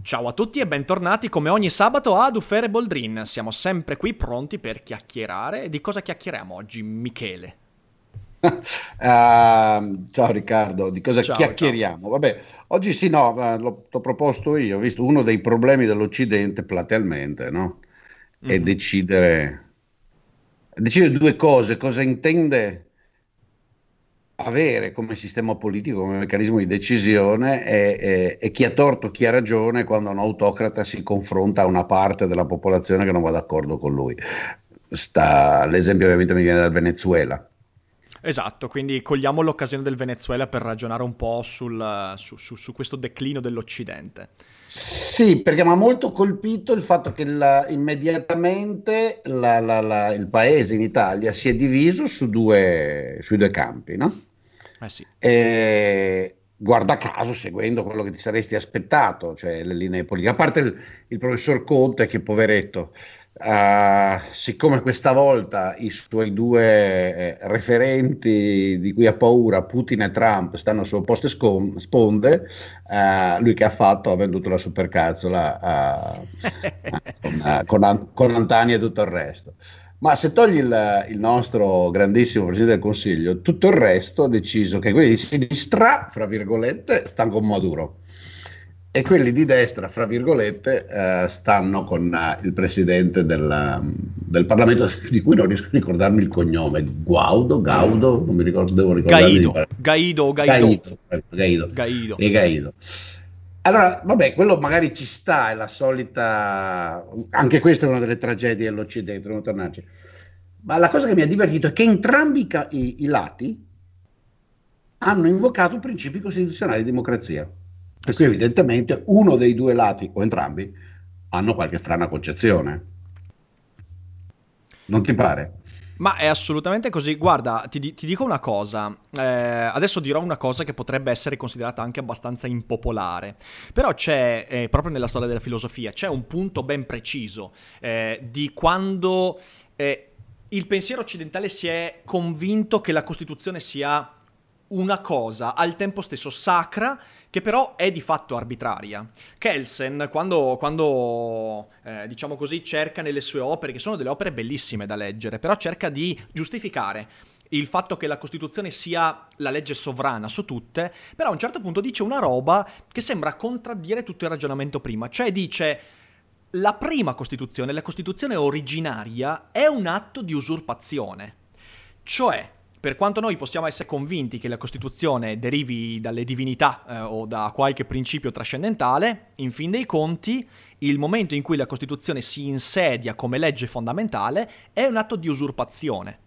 Ciao a tutti e bentornati come ogni sabato ad Ufere Boldrin. Siamo sempre qui pronti per chiacchierare. Di cosa chiacchieriamo oggi, Michele? uh, ciao Riccardo, di cosa Ciao, chiacchieriamo? Vabbè, oggi sì, no, eh, l'ho, l'ho proposto io, ho visto uno dei problemi dell'Occidente platealmente, no? È Mhm. decidere, decidere due cose, cosa intende avere come sistema politico, come meccanismo di decisione e, e- e chi ha torto, chi ha ragione quando un autocrata si confronta a una parte della popolazione che non va d'accordo con lui. Sta, l'esempio ovviamente mi viene dal Venezuela. Esatto, quindi cogliamo l'occasione del Venezuela per ragionare un po' sul- su, su- su questo declino dell'Occidente. Sì, perché mi ha molto colpito il fatto che la- immediatamente la- la- il paese in Italia si è diviso su due, sui due campi, no? Eh sì. E guarda caso, seguendo quello che ti saresti aspettato, cioè le linee politiche. A parte il, il professor Conte, che poveretto, eh, siccome questa volta i suoi due eh, referenti di cui ha paura, Putin e Trump, stanno su opposte scom- sponde, eh, lui che ha fatto? Ha venduto la supercazzola eh, con, con con Antani e tutto il resto. Ma se togli il, il nostro grandissimo Presidente del Consiglio, tutto il resto ha deciso che quelli di sinistra, fra virgolette, stanno con Maduro e quelli di destra, fra virgolette, eh, stanno con eh, il Presidente del, del Parlamento, di cui non riesco a ricordarmi il cognome, Guaudo, Gaudo, non mi ricordo, devo ricordarmi. Gaido, Gaido, Gaido. Gaido, Gaido. Gaido. E Gaido. Allora, vabbè, quello magari ci sta, è la solita... Anche questa è una delle tragedie dell'Occidente, dobbiamo tornarci. Ma la cosa che mi ha divertito è che entrambi i, i lati hanno invocato principi costituzionali di democrazia. Per cui evidentemente uno dei due lati, o entrambi, hanno qualche strana concezione. Non ti pare? Ma è assolutamente così. Guarda, ti, ti dico una cosa. Eh, adesso dirò una cosa che potrebbe essere considerata anche abbastanza impopolare. Però c'è, eh, proprio nella storia della filosofia, c'è un punto ben preciso eh, di quando eh, il pensiero occidentale si è convinto che la Costituzione sia una cosa al tempo stesso sacra che però è di fatto arbitraria. Kelsen, quando, quando, eh, diciamo così, cerca nelle sue opere, che sono delle opere bellissime da leggere, però cerca di giustificare il fatto che la Costituzione sia la legge sovrana su tutte, però a un certo punto dice una roba che sembra contraddire tutto il ragionamento prima, cioè dice la prima Costituzione, la Costituzione originaria, è un atto di usurpazione. Cioè, per quanto noi possiamo essere convinti che la Costituzione derivi dalle divinità eh, o da qualche principio trascendentale, in fin dei conti, il momento in cui la Costituzione si insedia come legge fondamentale è un atto di usurpazione.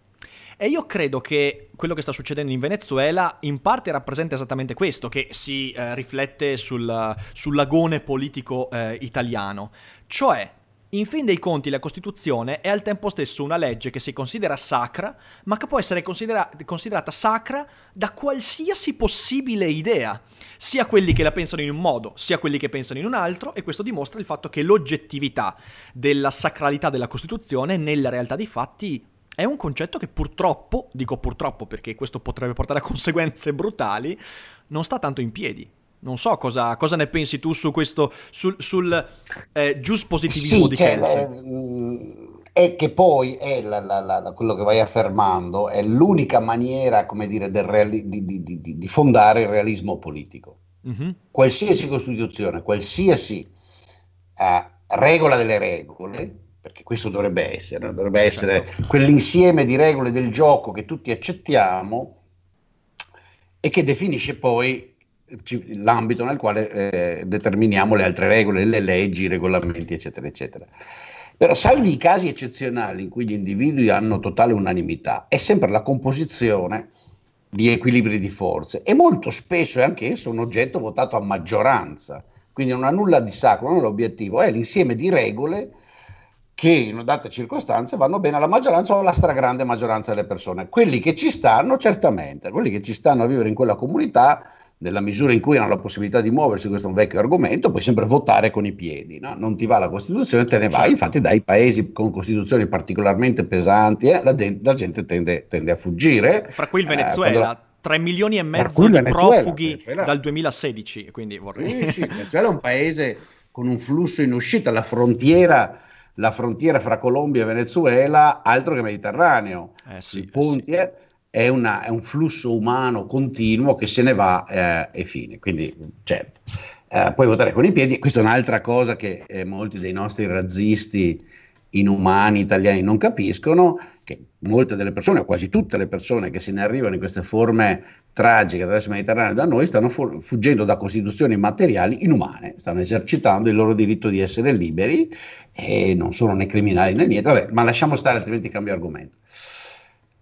E io credo che quello che sta succedendo in Venezuela in parte rappresenta esattamente questo, che si eh, riflette sul, sull'agone politico eh, italiano. Cioè, in fin dei conti la Costituzione è al tempo stesso una legge che si considera sacra, ma che può essere considera- considerata sacra da qualsiasi possibile idea, sia quelli che la pensano in un modo, sia quelli che pensano in un altro, e questo dimostra il fatto che l'oggettività della sacralità della Costituzione nella realtà dei fatti è un concetto che purtroppo, dico purtroppo perché questo potrebbe portare a conseguenze brutali, non sta tanto in piedi. Non so cosa, cosa ne pensi tu su questo, sul, sul eh, giuspositivismo Sì, di Kelsen. eh, mh, è che poi è la- la- la- quello che vai affermando è l'unica maniera, come dire, del reali- di, di- di- di- fondare il realismo politico. Mhm. Qualsiasi Costituzione, qualsiasi eh, regola delle regole, perché questo dovrebbe essere, dovrebbe essere Certo. quell'insieme di regole del gioco che tutti accettiamo e che definisce poi l'ambito nel quale eh, determiniamo le altre regole, le leggi, i regolamenti, eccetera, eccetera. Però, salvi i casi eccezionali in cui gli individui hanno totale unanimità, è sempre la composizione di equilibri di forze e molto spesso è anche esso un oggetto votato a maggioranza quindi non ha nulla di sacro, non è l'obiettivo, è l'insieme di regole che in una data circostanza vanno bene alla maggioranza o alla stragrande maggioranza delle persone. Quelli che ci stanno, certamente, quelli che ci stanno a vivere in quella comunità, nella misura in cui hanno la possibilità di muoversi, questo è un vecchio argomento, puoi sempre votare con i piedi, no? non ti va la Costituzione, te ne vai, certo. infatti dai paesi con Costituzioni particolarmente pesanti eh, la, de- la, gente tende, tende, a fuggire. Fra cui il eh, Venezuela. Eh, quando... 3 milioni e mezzo di Venezuela, profughi Venezuela. dal 2016, quindi vorrei... Sì, sì, Venezuela è un paese con un flusso in uscita, la frontiera la frontiera fra Colombia e Venezuela, altro che Mediterraneo. Eh sì, I ponti eh sì. è, una, è, un flusso umano continuo che se ne va eh, e fine. Quindi, certo, eh, puoi votare con i piedi. Questa è un'altra cosa che eh, molti dei nostri razzisti inumani italiani non capiscono, che molte delle persone, o quasi tutte le persone che se ne arrivano in queste forme tragiche attraverso il Mediterraneo da noi stanno fu- fuggendo da costituzioni materiali inumane, stanno esercitando il loro diritto di essere liberi e non sono né criminali né niente, Vabbè, ma lasciamo stare altrimenti cambio argomento.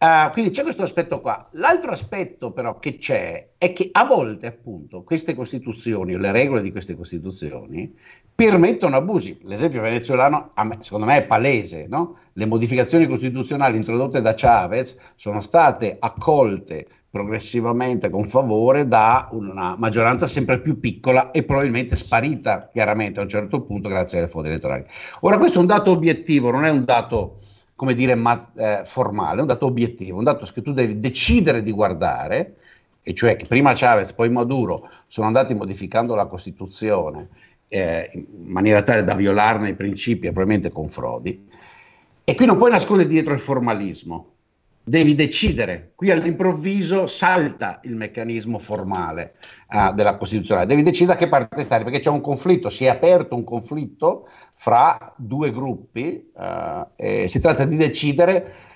Uh, quindi c'è questo aspetto qua. L'altro aspetto però che c'è è che a volte appunto queste costituzioni o le regole di queste costituzioni permettono abusi. L'esempio venezuelano me, secondo me è palese. No? Le modificazioni costituzionali introdotte da Chavez sono state accolte progressivamente con favore da una maggioranza sempre più piccola e probabilmente sparita chiaramente a un certo punto grazie alle fondi elettorali. Ora questo è un dato obiettivo, non è un dato come dire, ma, eh, formale, un dato obiettivo, un dato che tu devi decidere di guardare, e cioè che prima Chavez, poi Maduro sono andati modificando la Costituzione eh, in maniera tale da violarne i principi e probabilmente con frodi, e qui non puoi nascondere dietro il formalismo, devi decidere. Qui all'improvviso salta il meccanismo formale uh, della Costituzione, devi decidere a che parte stare, perché c'è un conflitto, si è aperto un conflitto fra due gruppi uh, e si tratta di decidere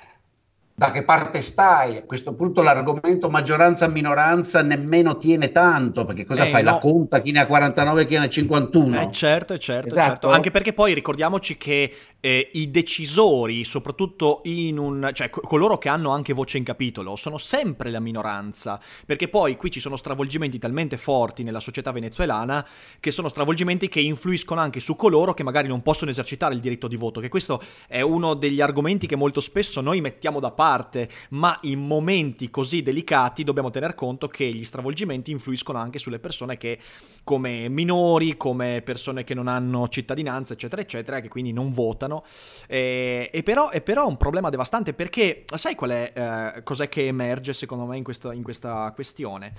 da che parte stai? A questo punto l'argomento maggioranza-minoranza nemmeno tiene tanto, perché cosa eh, fai? No. La conta chi ne ha 49 e chi ne ha 51? Eh, certo, certo, esatto. certo. Anche perché poi ricordiamoci che eh, i decisori, soprattutto in un, cioè co- coloro che hanno anche voce in capitolo, sono sempre la minoranza, perché poi qui ci sono stravolgimenti talmente forti nella società venezuelana che sono stravolgimenti che influiscono anche su coloro che magari non possono esercitare il diritto di voto, che questo è uno degli argomenti che molto spesso noi mettiamo da parte, ma in momenti così delicati dobbiamo tener conto che gli stravolgimenti influiscono anche sulle persone che come minori, come persone che non hanno cittadinanza, eccetera, eccetera, che quindi non votano italiano. E, e, però, e, però, è un problema devastante perché sai qual è, eh, cos'è che emerge secondo me in questa, in questa questione?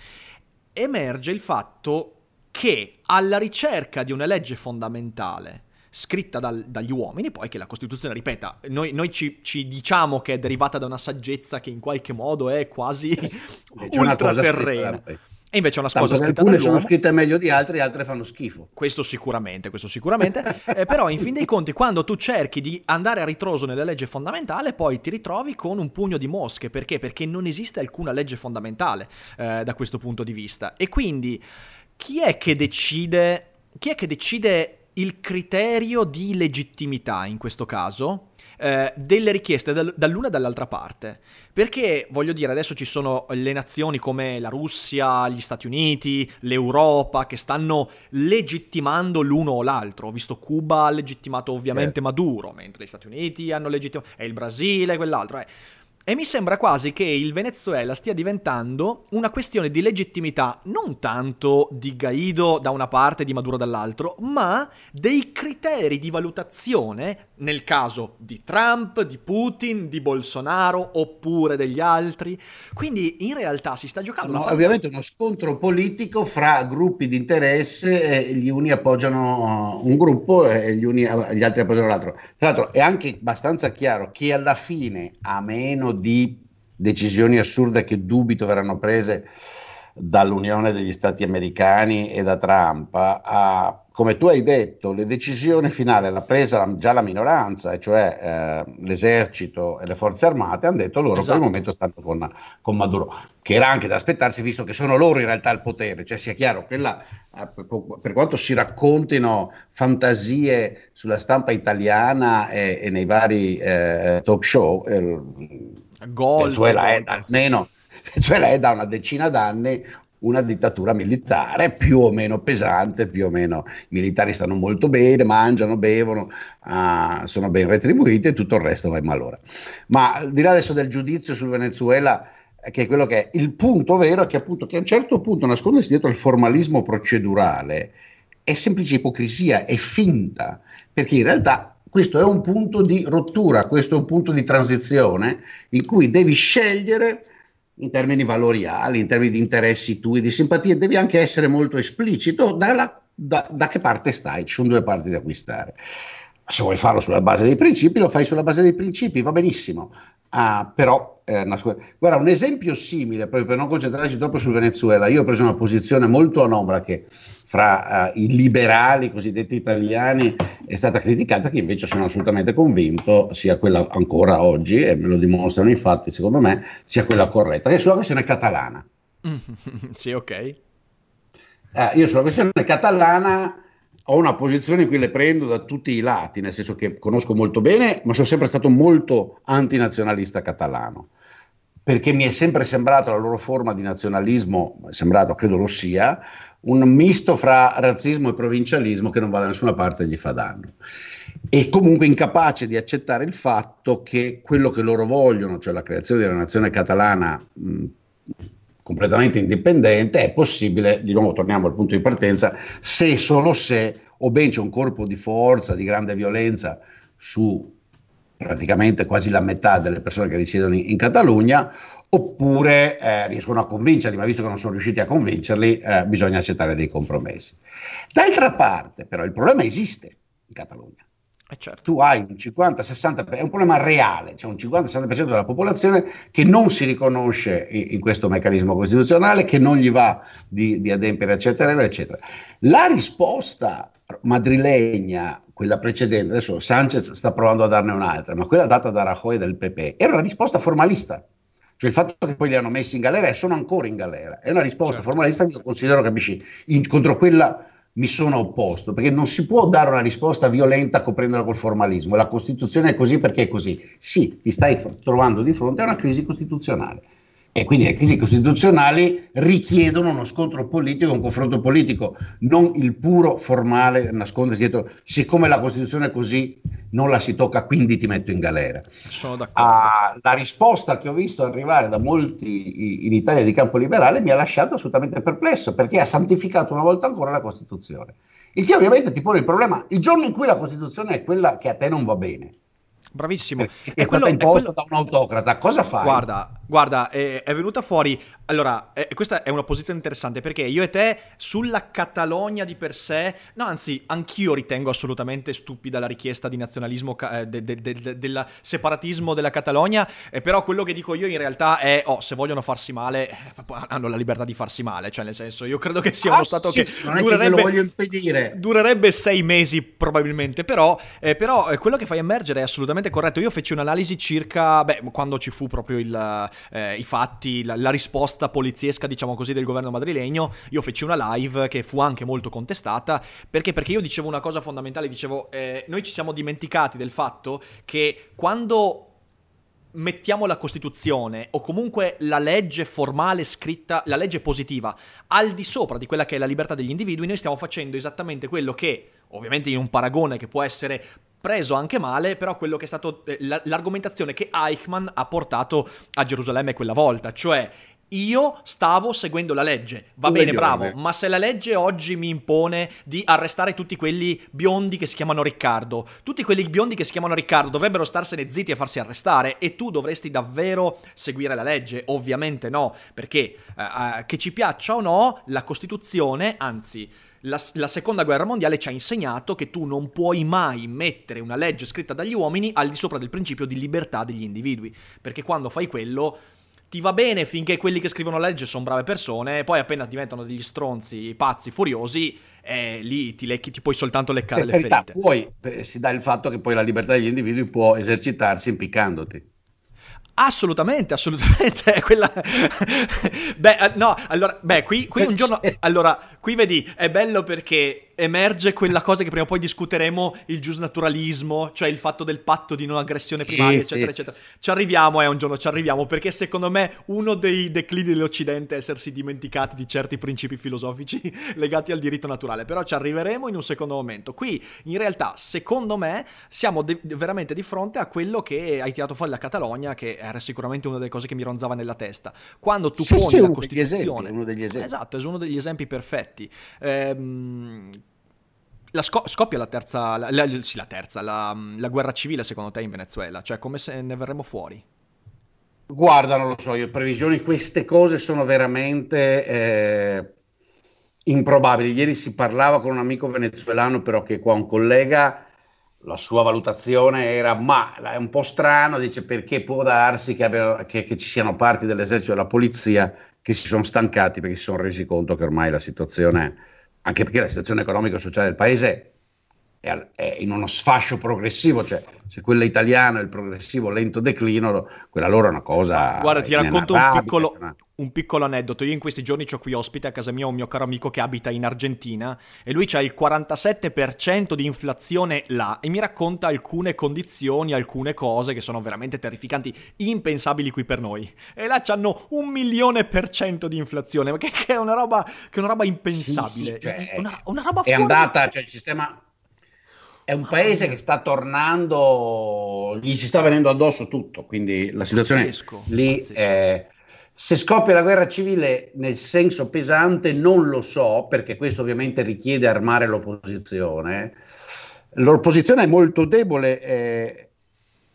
Emerge il fatto che alla ricerca di una legge fondamentale scritta dal, dagli uomini, poi che la Costituzione, ripeta, noi, noi ci, ci, diciamo che è derivata da una saggezza che in qualche modo è quasi ultraterrena. E invece è una cosa scritta alcune sono scritte meglio di altre, altre fanno schifo. Questo sicuramente, questo sicuramente. eh, però in fin dei conti, quando tu cerchi di andare a ritroso nella legge fondamentale, poi ti ritrovi con un pugno di mosche. Perché? Perché non esiste alcuna legge fondamentale eh, da questo punto di vista. E quindi chi è che decide, chi è che decide il criterio di legittimità in questo caso? Eh, delle richieste dal, dall'una e dall'altra parte. Perché voglio dire, adesso ci sono le nazioni come la Russia, gli Stati Uniti, l'Europa che stanno legittimando l'uno o l'altro. Ho visto Cuba ha legittimato ovviamente yeah. Maduro, mentre gli Stati Uniti hanno legittimato e il Brasile quell'altro. Eh. E mi sembra quasi che il Venezuela stia diventando una questione di legittimità non tanto di Guaido da una parte e di Maduro dall'altro, ma dei criteri di valutazione nel caso di Trump, di Putin, di Bolsonaro oppure degli altri. Quindi in realtà si sta giocando... No, parte... Ovviamente uno scontro politico fra gruppi di interesse e gli uni appoggiano un gruppo e gli, uni, gli altri appoggiano l'altro. Tra l'altro è anche abbastanza chiaro che alla fine, a meno di decisioni assurde che dubito verranno prese dall'Unione degli Stati Americani e da Trump, a, come tu hai detto, le decisioni finali l'ha presa già la minoranza, cioè eh, l'esercito e le forze armate, hanno detto loro esatto. per il momento stanno con, con, Maduro, che era anche da aspettarsi visto che sono loro in realtà il potere, cioè sia chiaro, quella, eh, per quanto si raccontino fantasie sulla stampa italiana e, e nei vari eh, talk show, eh, Gol, Venezuela, è da, almeno, Venezuela è da una decina d'anni una dittatura militare più o meno pesante, più o meno i militari stanno molto bene, mangiano, bevono, uh, sono ben retribuiti e tutto il resto va in malora. Ma al di là adesso del giudizio sul Venezuela, che è quello che è il punto vero è che appunto che a un certo punto nascondersi dietro il formalismo procedurale è semplice ipocrisia, è finta, perché in realtà questo è un punto di rottura, questo è un punto di transizione in cui devi scegliere in termini valoriali, in termini di interessi tui, di simpatie, devi anche essere molto esplicito dalla, da, da che parte stai, ci sono due parti da acquistare. Se vuoi farlo sulla base dei principi, lo fai sulla base dei principi, va benissimo. Ah, però, eh, guarda, un esempio simile, proprio per non concentrarci troppo sul Venezuela, io ho preso una posizione molto anomala che fra uh, i liberali cosiddetti italiani è stata criticata, che invece sono assolutamente convinto sia quella ancora oggi, e me lo dimostrano infatti secondo me, sia quella corretta, che è sulla questione catalana. sì, ok. Eh, io sulla questione catalana ho una posizione in cui le prendo da tutti i lati, nel senso che conosco molto bene, ma sono sempre stato molto antinazionalista catalano, perché mi è sempre sembrato la loro forma di nazionalismo, sembrato, credo lo sia, un misto fra razzismo e provincialismo che non va da nessuna parte e gli fa danno. E comunque incapace di accettare il fatto che quello che loro vogliono, cioè la creazione della nazione catalana mh, completamente indipendente, è possibile, di nuovo torniamo al punto di partenza, se solo se o ben c'è un corpo di forza, di grande violenza su praticamente quasi la metà delle persone che risiedono in, in Catalogna, oppure eh, riescono a convincerli, ma visto che non sono riusciti a convincerli, eh, bisogna accettare dei compromessi. D'altra parte, però, il problema esiste in Catalogna. Eh certo. Tu hai un 50-60%, è un problema reale, c'è un 50-60% della popolazione che non si riconosce in, questo meccanismo costituzionale, che non gli va di, di adempiere, eccetera, eccetera. La risposta madrilegna, quella precedente, adesso Sanchez sta provando a darne un'altra, ma quella data da Rajoy del PP, era una risposta formalista. Cioè il fatto che poi li hanno messi in galera e sono ancora in galera è una risposta certo. formalista che io considero, capisci, in, contro quella mi sono opposto, perché non si può dare una risposta violenta coprendola col formalismo. La Costituzione è così perché è così. Sì, ti stai trovando di fronte a una crisi costituzionale. E quindi le crisi costituzionali richiedono uno scontro politico, un confronto politico, non il puro formale nascondersi dietro, siccome la Costituzione è così, non la si tocca, quindi ti metto in galera. Sono d'accordo. Ah, la risposta che ho visto arrivare da molti in Italia di campo liberale mi ha lasciato assolutamente perplesso, perché ha santificato una volta ancora la Costituzione. Il che ovviamente ti pone il problema, il giorno in cui la Costituzione è quella che a te non va bene, Bravissimo. È, è quello, imposto quello... da un autocrata. Cosa fai? Guarda, guarda, è, è venuta fuori. Allora, è, questa è una posizione interessante perché io e te sulla Catalogna di per sé, no, anzi, anch'io ritengo assolutamente stupida la richiesta di nazionalismo, eh, de, de, de, del separatismo della Catalogna. Eh, però quello che dico io in realtà è, oh, se vogliono farsi male, eh, hanno la libertà di farsi male. Cioè, nel senso, io credo che sia uno ah, stato sì, che non durerebbe, che lo voglio impedire. durerebbe sei mesi probabilmente. Però, eh, però eh, quello che fai emergere è assolutamente assolutamente corretto. Io feci un'analisi circa, beh, quando ci fu proprio il, eh, i fatti, la, la, risposta poliziesca, diciamo così, del governo madrilegno. Io feci una live che fu anche molto contestata. Perché? Perché io dicevo una cosa fondamentale, dicevo, eh, noi ci siamo dimenticati del fatto che quando mettiamo la Costituzione o comunque la legge formale scritta, la legge positiva, al di sopra di quella che è la libertà degli individui, noi stiamo facendo esattamente quello che, ovviamente in un paragone che può essere preso anche male, però quello che è stato eh, l'argomentazione che Eichmann ha portato a Gerusalemme quella volta, cioè io stavo seguendo la legge. Va bene, bravo, ma se la legge oggi mi impone di arrestare tutti quelli biondi che si chiamano Riccardo, tutti quelli biondi che si chiamano Riccardo dovrebbero starsene zitti e farsi arrestare e tu dovresti davvero seguire la legge? Ovviamente no, perché eh, eh che ci piaccia o no, la Costituzione, anzi la, la, seconda guerra mondiale ci ha insegnato che tu non puoi mai mettere una legge scritta dagli uomini al di sopra del principio di libertà degli individui, perché quando fai quello ti va bene finché quelli che scrivono la legge sono brave persone, poi appena diventano degli stronzi pazzi, furiosi, eh, lì ti, lecchi, ti, puoi soltanto leccare per le carità, ferite. Poi si dà il fatto che poi la libertà degli individui può esercitarsi impiccandoti. Assolutamente, assolutamente. Quella... beh, eh, no, allora, beh, qui, qui un giorno. Allora, qui vedi, è bello perché emerge quella cosa che prima o poi discuteremo, il giusnaturalismo, cioè il fatto del patto di non aggressione primaria, sì, eccetera, sì, eccetera. Sì. Ci arriviamo, eh, un giorno ci arriviamo, perché secondo me uno dei declini dell'Occidente è essersi dimenticati di certi principi filosofici legati al diritto naturale, però ci arriveremo in un secondo momento. Qui, in realtà, secondo me, siamo de- veramente di fronte a quello che hai tirato fuori la Catalogna, che era sicuramente una delle cose che mi ronzava nella testa. Quando tu poni la Costituzione... uno degli esempi. Esatto, è uno degli esempi perfetti. Ehm la sco- scoppia la terza, la, la, sì, la, terza la, la, guerra civile secondo te in Venezuela? Cioè come se ne verremo fuori? Guarda, non lo so, io previsioni, queste cose sono veramente eh, improbabili. Ieri si parlava con un amico venezuelano, però che qua un collega, la sua valutazione era, ma è un po' strano, dice perché può darsi che, abbiano, che, che ci siano parti dell'esercito e della polizia che si sono stancati perché si sono resi conto che ormai la situazione... È anche perché la situazione economica e sociale del paese è, è in uno sfascio progressivo, cioè se quella italiana è il progressivo lento declino, quella loro è una cosa... Guarda, ti racconto un piccolo, un piccolo aneddoto. Io in questi giorni ho qui ospite a casa mia un mio caro amico che abita in Argentina e lui ha il 47% di inflazione là e mi racconta alcune condizioni, alcune cose che sono veramente terrificanti, impensabili qui per noi. E là hanno un milione per cento di inflazione, che, che, è una roba, che è una roba impensabile. Sì, sì, cioè, una, una roba è andata, cioè il sistema è un paese che sta tornando, gli si sta venendo addosso tutto, quindi la situazione pazzesco, lì pazzesco. è... Se scoppia la guerra civile nel senso pesante non lo so, perché questo ovviamente richiede armare l'opposizione. L'opposizione è molto debole, eh,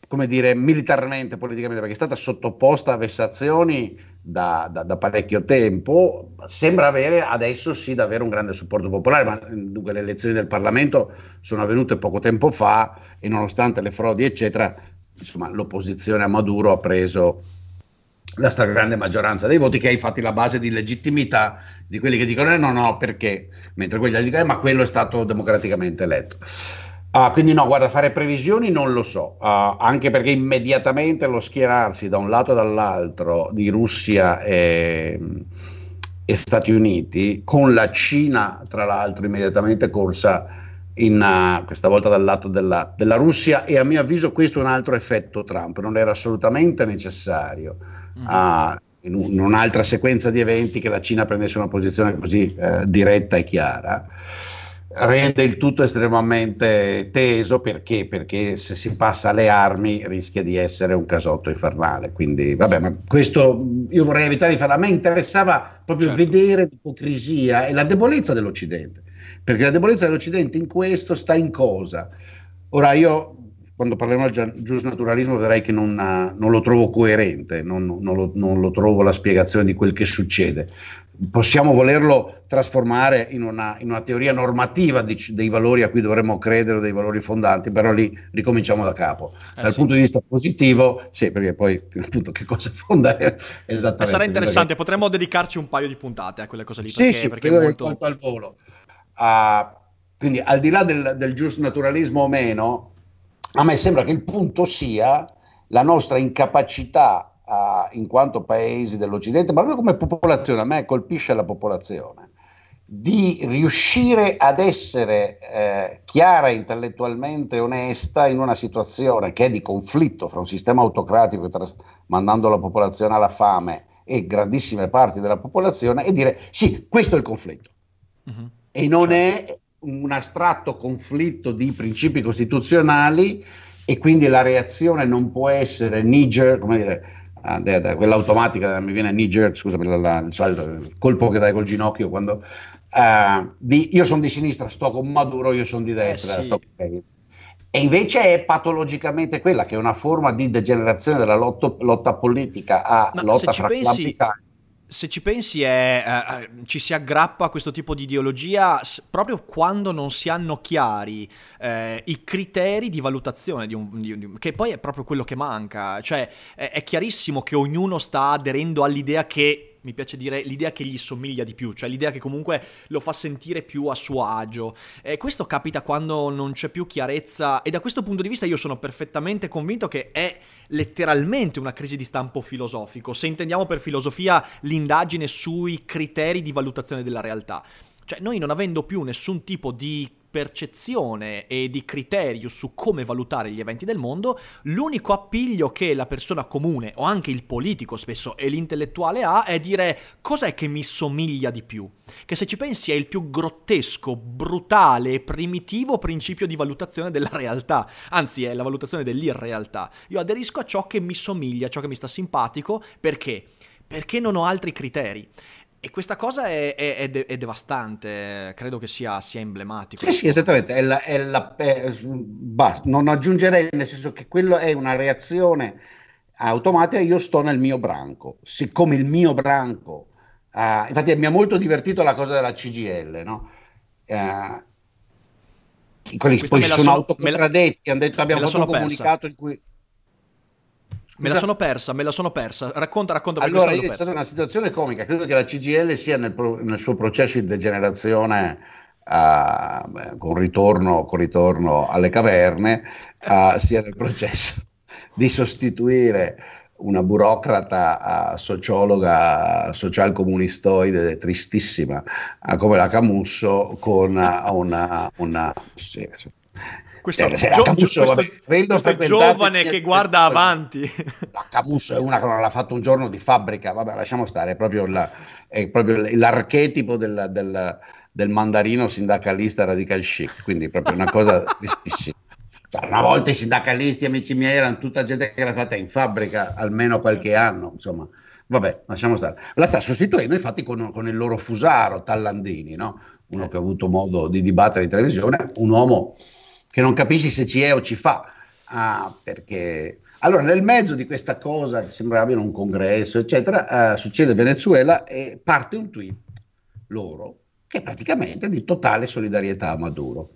come dire, militarmente, politicamente, perché è stata sottoposta a vessazioni da, da, da, parecchio tempo, sembra avere adesso sì davvero un grande supporto popolare, ma dunque le elezioni del Parlamento sono avvenute poco tempo fa e nonostante le frodi eccetera, insomma l'opposizione a Maduro ha preso la stragrande maggioranza dei voti che è infatti la base di legittimità di quelli che dicono eh, no no perché, mentre quelli dicono eh, ma quello è stato democraticamente eletto. Uh, quindi no, guarda, fare previsioni non lo so, uh, anche perché immediatamente lo schierarsi da un lato e dall'altro di Russia e, e Stati Uniti, con la Cina tra l'altro immediatamente corsa in, uh, questa volta dal lato della, della, Russia e a mio avviso questo è un altro effetto Trump, non era assolutamente necessario. Mm. In, un, in, un'altra sequenza di eventi che la Cina prendesse una posizione così eh, diretta e chiara rende il tutto estremamente teso perché? perché se si passa alle armi rischia di essere un casotto infernale quindi vabbè ma questo io vorrei evitare di farlo a me interessava proprio certo. vedere l'ipocrisia e la debolezza dell'Occidente perché la debolezza dell'Occidente in questo sta in cosa ora io quando parleremo del giusnaturalismo vedrai che non, non, lo trovo coerente, non, non, lo, non, lo, trovo la spiegazione di quel che succede possiamo volerlo trasformare in una, in una teoria normativa di, dei valori a cui dovremmo credere, dei valori fondanti, però lì ricominciamo da capo. Eh Dal sì. punto di vista positivo, sì, perché poi appunto che cosa fonda è esattamente. E sarà interessante, potremmo dedicarci un paio di puntate a quelle cose lì. Sì, perché, sì, perché molto... colto al volo. Uh, quindi al di là del, del giusto naturalismo o meno, a me sembra che il punto sia la nostra incapacità uh, in quanto paesi dell'Occidente, ma proprio come popolazione, a me colpisce la popolazione, di riuscire ad essere eh, chiara, intellettualmente onesta in una situazione che è di conflitto fra un sistema autocratico tras- mandando la popolazione alla fame e grandissime parti della popolazione e dire sì, questo è il conflitto. Uh-huh. E non è un astratto conflitto di principi costituzionali e quindi la reazione non può essere Niger, come dire, Ah, de, quella automatica mi viene jerk, scusami, la, la, il solito colpo che dai col ginocchio quando uh, di, io sono di sinistra, sto con Maduro, io sono di destra, eh sì. sto con e invece è patologicamente quella che è una forma di degenerazione della lotto, lotta politica a Ma lotta fra pensi, se ci pensi è, eh, eh, ci si aggrappa a questo tipo di ideologia proprio quando non si hanno chiari eh, i criteri di valutazione di un, di, di, che poi è proprio quello che manca. Cioè è, è chiarissimo che ognuno sta aderendo all'idea che mi piace dire l'idea che gli somiglia di più, cioè l'idea che comunque lo fa sentire più a suo agio. E questo capita quando non c'è più chiarezza e da questo punto di vista io sono perfettamente convinto che è letteralmente una crisi di stampo filosofico, se intendiamo per filosofia l'indagine sui criteri di valutazione della realtà. Cioè noi non avendo più nessun tipo di percezione e di criterio su come valutare gli eventi del mondo, l'unico appiglio che la persona comune o anche il politico spesso e l'intellettuale ha è dire cos'è che mi somiglia di più. Che se ci pensi è il più grottesco, brutale e primitivo principio di valutazione della realtà, anzi è la valutazione dell'irrealtà. Io aderisco a ciò che mi somiglia, a ciò che mi sta simpatico, perché? Perché non ho altri criteri. E questa cosa è, è, è, de- è, devastante, credo che sia, sia emblematico. Sì, sì, esattamente. È la, la, bah, non aggiungerei, nel senso che quello è una reazione automatica. Io sto nel mio branco. Siccome il mio branco, uh, infatti mi ha molto divertito la cosa della CGL, no? Uh, quelli poi sono so, autocontradetti, hanno detto abbiamo fatto un comunicato in cui Me la sono persa, me la sono persa. Racconta, racconta. Allora, è stata una situazione comica. Credo che la CGL sia nel, pro, nel suo processo di degenerazione uh, con, ritorno, con, ritorno, alle caverne, uh, sia nel processo di sostituire una burocrata uh, sociologa social comunistoide tristissima come la Camusso con una, una sì, questo, eh, gio- Camusso, questo, vabbè, questo giovane che, che guarda avanti. La Camusso è una che non l'ha fatto un giorno di fabbrica, vabbè lasciamo stare, è proprio, la, è proprio l'archetipo del, del, del, mandarino sindacalista radical chic, quindi proprio una cosa tristissima. Cioè, una volta i sindacalisti, amici miei, erano tutta gente che era stata in fabbrica almeno qualche anno, insomma. Vabbè, lasciamo stare. La sta sostituendo infatti con, con il loro fusaro Tallandini, no? uno che ha avuto modo di dibattere in televisione, un uomo che non capisci se ci è o ci fa. Ah, perché... Allora, nel mezzo di questa cosa, che sembrava avere un congresso, eccetera, eh, succede Venezuela e parte un tweet loro che è praticamente di totale solidarietà a Maduro.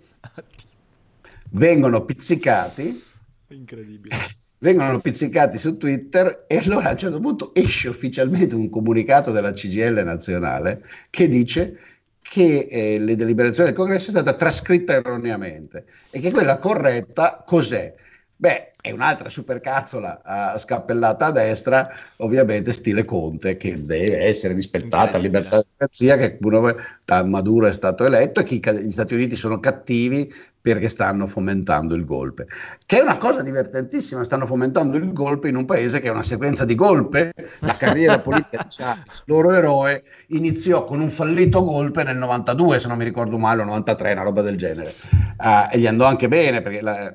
Vengono pizzicati. Incredibile. Vengono pizzicati su Twitter e allora a un certo punto esce ufficialmente un comunicato della CGL nazionale che dice che eh, le deliberazioni del congresso è stata trascritta erroneamente e che quella corretta cos'è? Beh, è un'altra supercazzola uh, scappellata a destra, ovviamente stile Conte, che deve essere rispettata, libertà di democrazia, che uno, da Maduro è stato eletto e che gli Stati Uniti sono cattivi perché stanno fomentando il golpe. Che è una cosa divertentissima, stanno fomentando il golpe in un paese che è una sequenza di golpe. La carriera politica di Chavez, loro eroe, iniziò con un fallito golpe nel 92, se non mi ricordo male, o 93, una roba del genere. Uh, e gli andò anche bene perché la,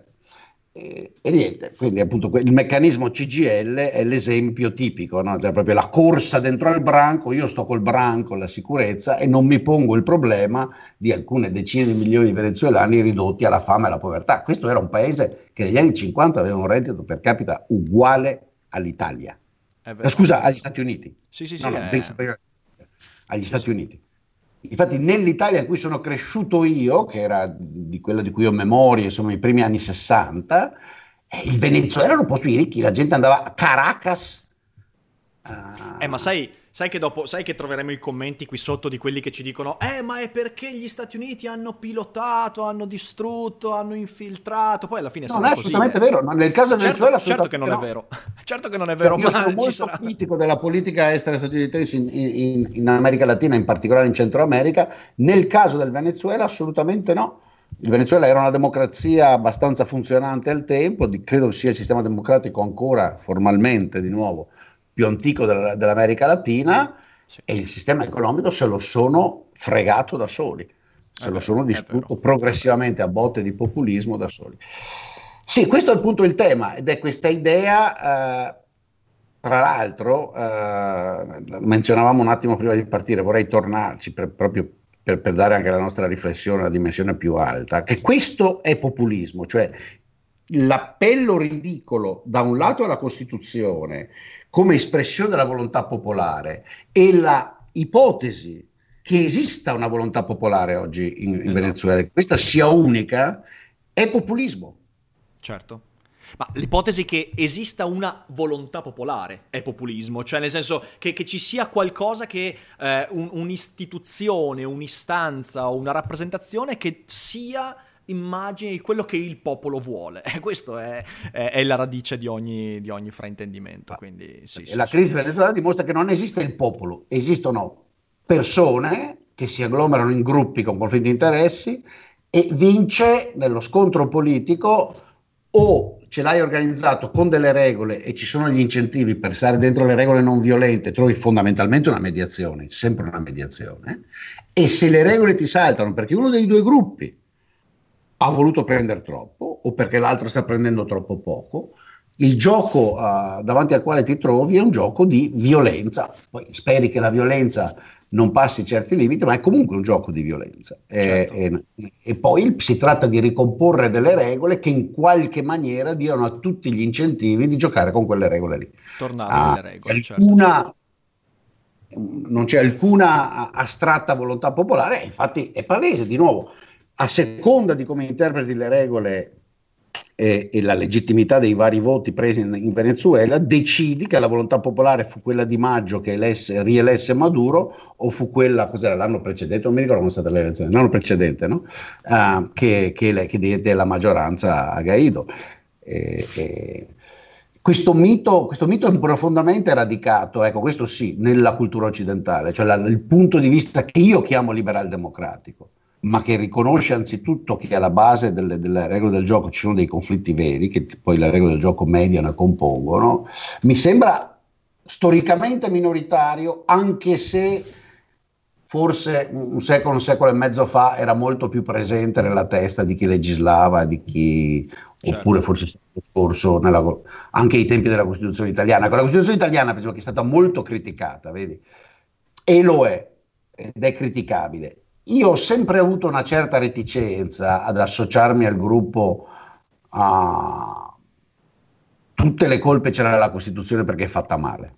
e, e, niente, quindi appunto il meccanismo CGL è l'esempio tipico, no? cioè proprio la corsa dentro al branco, io sto col branco, la sicurezza e non mi pongo il problema di alcune decine di milioni di venezuelani ridotti alla fame e alla povertà. Questo era un paese che negli anni 50 aveva un reddito per capita uguale all'Italia. Eh, scusa, agli Stati Uniti. Sì, sì, no, sì. No, è... agli Stati sì. Uniti. Infatti nell'Italia in cui sono cresciuto io, che era di quella di cui ho memoria, insomma i primi anni 60, eh, il Venezuela era un posto di ricchi, la gente andava a Caracas. Uh... Eh, ma sai, Sai che dopo, sai che troveremo i commenti qui sotto di quelli che ci dicono Eh ma è perché gli Stati Uniti hanno pilotato, hanno distrutto, hanno infiltrato. Poi alla fine no, non è assolutamente vero, ma nel caso del certo, Venezuela Certo che non no. è vero. Certo che non è vero Io sono molto sarà... critico della politica estera statunitense in, in, in America Latina, in particolare in Centro America. Nel caso del Venezuela assolutamente no. Il Venezuela era una democrazia abbastanza funzionante al tempo, di, credo sia il sistema democratico ancora formalmente di nuovo più antico della, dell'America Latina sì. e il sistema economico se lo sono fregato da soli, se è lo sono distrutto progressivamente a botte di populismo da soli. Sì, questo è appunto il tema ed è questa idea, eh, tra l'altro, eh, menzionavamo un attimo prima di partire, vorrei tornarci per, proprio per, per, dare anche la nostra riflessione alla dimensione più alta, che questo è populismo, cioè l'appello ridicolo da un lato alla Costituzione come espressione della volontà popolare e la ipotesi che esista una volontà popolare oggi in, in esatto. Venezuela, che questa sia unica, è populismo. Certo. Ma l'ipotesi che esista una volontà popolare è populismo, cioè nel senso che, che ci sia qualcosa che eh, un, un'istituzione, un'istanza o una rappresentazione che sia immagini di quello che il popolo vuole. E questo è, è, è la radice di ogni, di ogni fraintendimento. Quindi, sì, sì, la sì, crisi venezuelana dimostra che non esiste il popolo, esistono persone che si agglomerano in gruppi con conflitti di interessi e vince nello scontro politico o ce l'hai organizzato con delle regole e ci sono gli incentivi per stare dentro le regole non violente, trovi fondamentalmente una mediazione, sempre una mediazione, e se le regole ti saltano perché uno dei due gruppi ha voluto prendere troppo o perché l'altro sta prendendo troppo poco, il gioco uh, davanti al quale ti trovi è un gioco di violenza. Poi speri che la violenza non passi certi limiti, ma è comunque un gioco di violenza. Certo. E, e, e, poi si tratta di ricomporre delle regole che in qualche maniera diano a tutti gli incentivi di giocare con quelle regole lì. Tornare ah, alle regole. Alcuna, certo. Non c'è alcuna astratta volontà popolare, infatti è palese, di nuovo, a seconda di come interpreti le regole e, e, la legittimità dei vari voti presi in, in, Venezuela, decidi che la volontà popolare fu quella di maggio che elesse, rielesse Maduro o fu quella, cos'era l'anno precedente, non mi ricordo come è stata l'elezione, l'anno precedente, no? uh, che, che, che, diede la maggioranza a Guaido. E, e, questo mito, questo mito, è profondamente radicato, ecco, questo sì, nella cultura occidentale, cioè la, il punto di vista che io chiamo liberal democratico ma che riconosce anzitutto che alla base delle, delle, regole del gioco ci sono dei conflitti veri, che poi le regole del gioco mediano e compongono, mi sembra storicamente minoritario, anche se forse un secolo, un secolo e mezzo fa era molto più presente nella testa di chi legislava, di chi, certo. oppure forse scorso, nella, anche ai tempi della Costituzione italiana. Con la Costituzione italiana penso che è stata molto criticata, vedi? E lo è, ed è criticabile io ho sempre avuto una certa reticenza ad associarmi al gruppo a tutte le colpe ce l'ha la Costituzione perché è fatta male.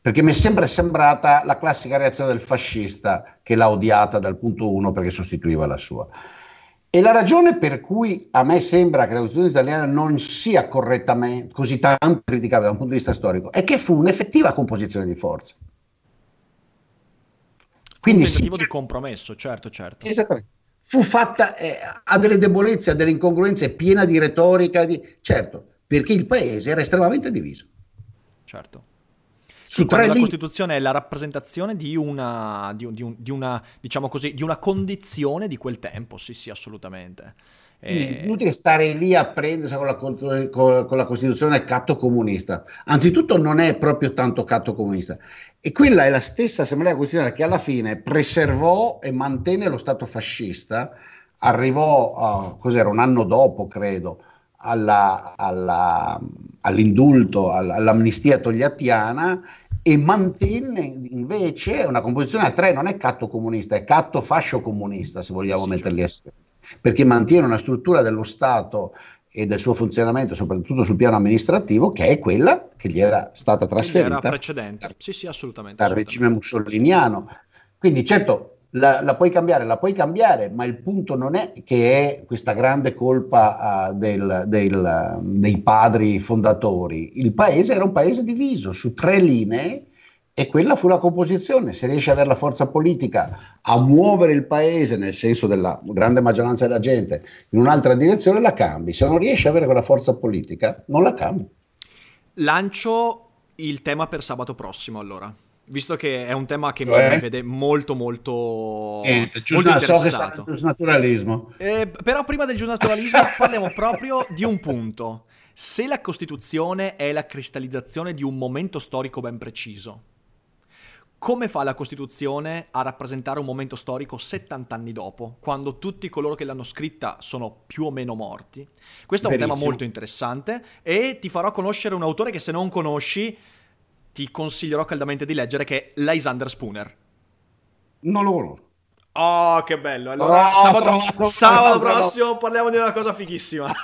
Perché mi è sempre sembrata la classica reazione del fascista che l'ha odiata dal punto 1 perché sostituiva la sua. E la ragione per cui a me sembra che la Costituzione italiana non sia correttamente così tanto criticabile da un punto di vista storico è che fu un'effettiva composizione di forze. Quindi un tentativo sì, di compromesso, certo, certo. Esattamente. Fu fatta, eh, ha delle debolezze, ha delle incongruenze, piena di retorica, di... certo, perché il paese era estremamente diviso. Certo. Sì, la lì... Costituzione è la rappresentazione di una, di, di, di, una, diciamo così, di una condizione di quel tempo, sì, sì, assolutamente. Quindi è inutile stare lì a prendersi con la, con la Costituzione catto comunista. Anzitutto non è proprio tanto catto comunista. E quella è la stessa Assemblea Costituzionale che alla fine preservò e mantenne lo Stato fascista, arrivò, a, cos'era, un anno dopo, credo, alla, alla, all'indulto, all'amnistia togliattiana e mantenne invece una composizione a tre, non è catto comunista, è catto fascio comunista, se vogliamo sì, metterli certo. assieme perché mantiene una struttura dello Stato e del suo funzionamento, soprattutto sul piano amministrativo, che è quella che gli era stata trasferita era precedente. Sì, sì, assolutamente, dal regime mussoliniano. Quindi certo la, la, puoi cambiare, la puoi cambiare, ma il punto non è che è questa grande colpa uh, del, del, dei padri fondatori. Il paese era un paese diviso su tre linee e quella fu la composizione. Se riesci ad avere la forza politica a muovere il paese, nel senso della grande maggioranza della gente, in un'altra direzione, la cambi. Se non riesci ad avere quella forza politica, non la cambi. Lancio il tema per sabato prossimo, allora. Visto che è un tema che eh? mi vede molto molto, eh, molto so che sarà il giusnaturalismo. Eh, però prima del giusnaturalismo parliamo proprio di un punto. Se la Costituzione è la cristallizzazione di un momento storico ben preciso, come fa la Costituzione a rappresentare un momento storico 70 anni dopo, quando tutti coloro che l'hanno scritta sono più o meno morti? Questo è un Verissimo. tema molto interessante e ti farò conoscere un autore che se non conosci ti consiglierò caldamente di leggere, che è Lysander Spooner. Non lo conosco. Oh, che bello! Allora, oh, sabato, trovato, sabato trovato, prossimo parliamo di una cosa fighissima.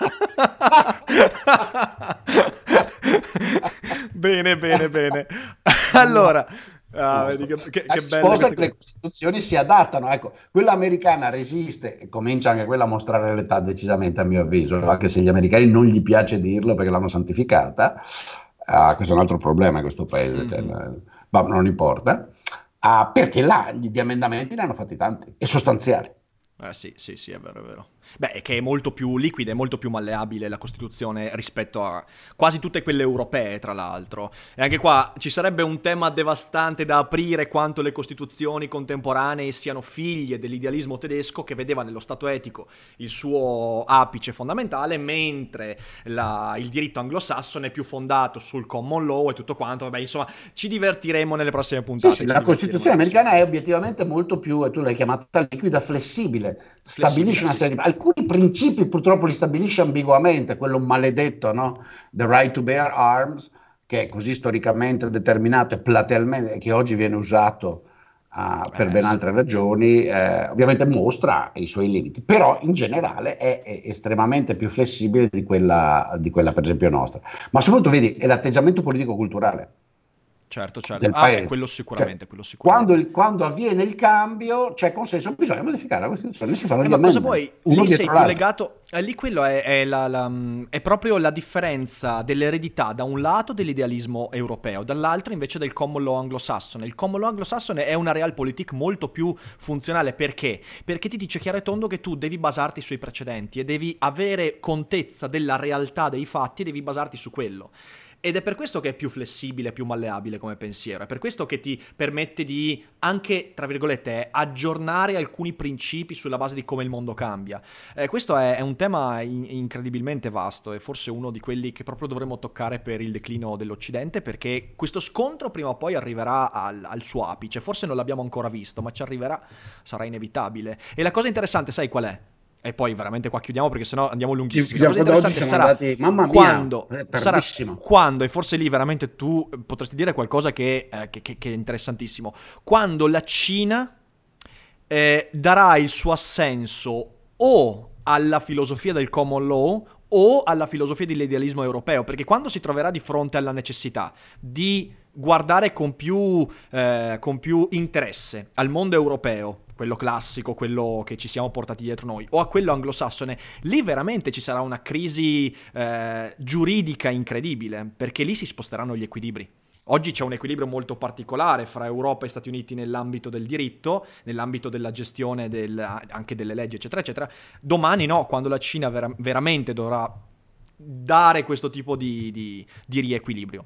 bene, bene, bene. Allora, Ah, vedi che, che, che sposa che le costituzioni si adattano. Ecco, quella americana resiste e comincia anche quella a mostrare l'età decisamente, a mio avviso, anche se agli americani non gli piace dirlo perché l'hanno santificata. Ah, questo è un altro problema in questo paese, mm-hmm. cioè, ma non importa. Ah, perché là gli emendamenti ne hanno fatti tanti e sostanziali. Eh sì, sì, sì, è vero, è vero. Beh, che è molto più liquida, è molto più malleabile la Costituzione rispetto a quasi tutte quelle europee, tra l'altro. E anche qua ci sarebbe un tema devastante da aprire quanto le Costituzioni contemporanee siano figlie dell'idealismo tedesco che vedeva nello Stato etico il suo apice fondamentale, mentre la, il diritto anglosassone è più fondato sul common law e tutto quanto. Vabbè, insomma, ci divertiremo nelle prossime puntate. Sì, sì, la Costituzione americana è obiettivamente molto più, e tu l'hai chiamata liquida, flessibile, stabilisce una serie di... Alcuni principi purtroppo li stabilisce ambiguamente, quello maledetto, no? The right to bear arms, che è così storicamente determinato e platealmente, che oggi viene usato uh, per eh, ben altre ragioni, eh, ovviamente mostra i suoi limiti, però in generale è, è estremamente più flessibile di quella, di quella, per esempio, nostra. Ma soprattutto, vedi, è l'atteggiamento politico-culturale. Certo, certo. Ah, paese. quello sicuramente, cioè, quello sicuramente. Quando, il, quando, avviene il cambio, c'è consenso, bisogna modificare la Costituzione, si fanno eh, ma cosa vuoi? Lì sei più legato... Eh, lì quello è, è, la, la, è, proprio la differenza dell'eredità da un lato dell'idealismo europeo, dall'altro invece del common law anglosassone. Il common law anglosassone è una realpolitik molto più funzionale, perché? Perché ti dice chiaro e tondo che tu devi basarti sui precedenti e devi avere contezza della realtà dei fatti e devi basarti su quello. Ed è per questo che è più flessibile, più malleabile come pensiero, è per questo che ti permette di anche, tra virgolette, aggiornare alcuni principi sulla base di come il mondo cambia. Eh, questo è, è, un tema in, incredibilmente vasto e forse uno di quelli che proprio dovremmo toccare per il declino dell'Occidente, perché questo scontro prima o poi arriverà al, al suo apice, forse non l'abbiamo ancora visto, ma ci arriverà, sarà inevitabile. E la cosa interessante, sai qual è? E poi veramente qua chiudiamo perché sennò andiamo lunghissimi. La cosa interessante sarà andati, mamma mia, quando, sarà quando, e forse lì veramente tu potresti dire qualcosa che, eh, che, che, che è interessantissimo, quando la Cina eh, darà il suo assenso o alla filosofia del common law o alla filosofia dell'idealismo europeo, perché quando si troverà di fronte alla necessità di guardare con più, eh, con più interesse al mondo europeo, quello classico, quello che ci siamo portati dietro noi, o a quello anglosassone, lì veramente ci sarà una crisi eh, giuridica incredibile, perché lì si sposteranno gli equilibri. Oggi c'è un equilibrio molto particolare fra Europa e Stati Uniti nell'ambito del diritto, nell'ambito della gestione del, anche delle leggi, eccetera, eccetera. Domani no, quando la Cina vera- veramente dovrà dare questo tipo di, di, di riequilibrio.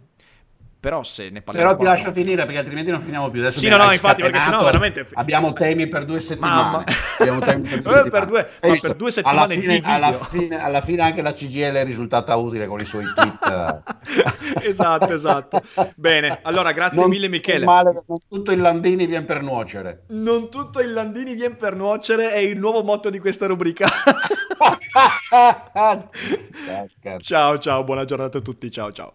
Però se ne parliamo. Però ti lascio finire perché altrimenti non finiamo più. Adesso sì, no, no, infatti, perché sennò veramente. Abbiamo temi per due settimane. Mamma. Abbiamo temi per due settimane. per due, ma per due settimane alla fine, alla fine, alla, fine, anche la CGL è risultata utile con i suoi tweet. esatto, esatto. Bene, allora grazie non mille Michele. Male, non tutto il Landini viene per nuocere. Non tutto il Landini viene per nuocere è il nuovo motto di questa rubrica. ciao, ciao, buona giornata a tutti. Ciao, ciao.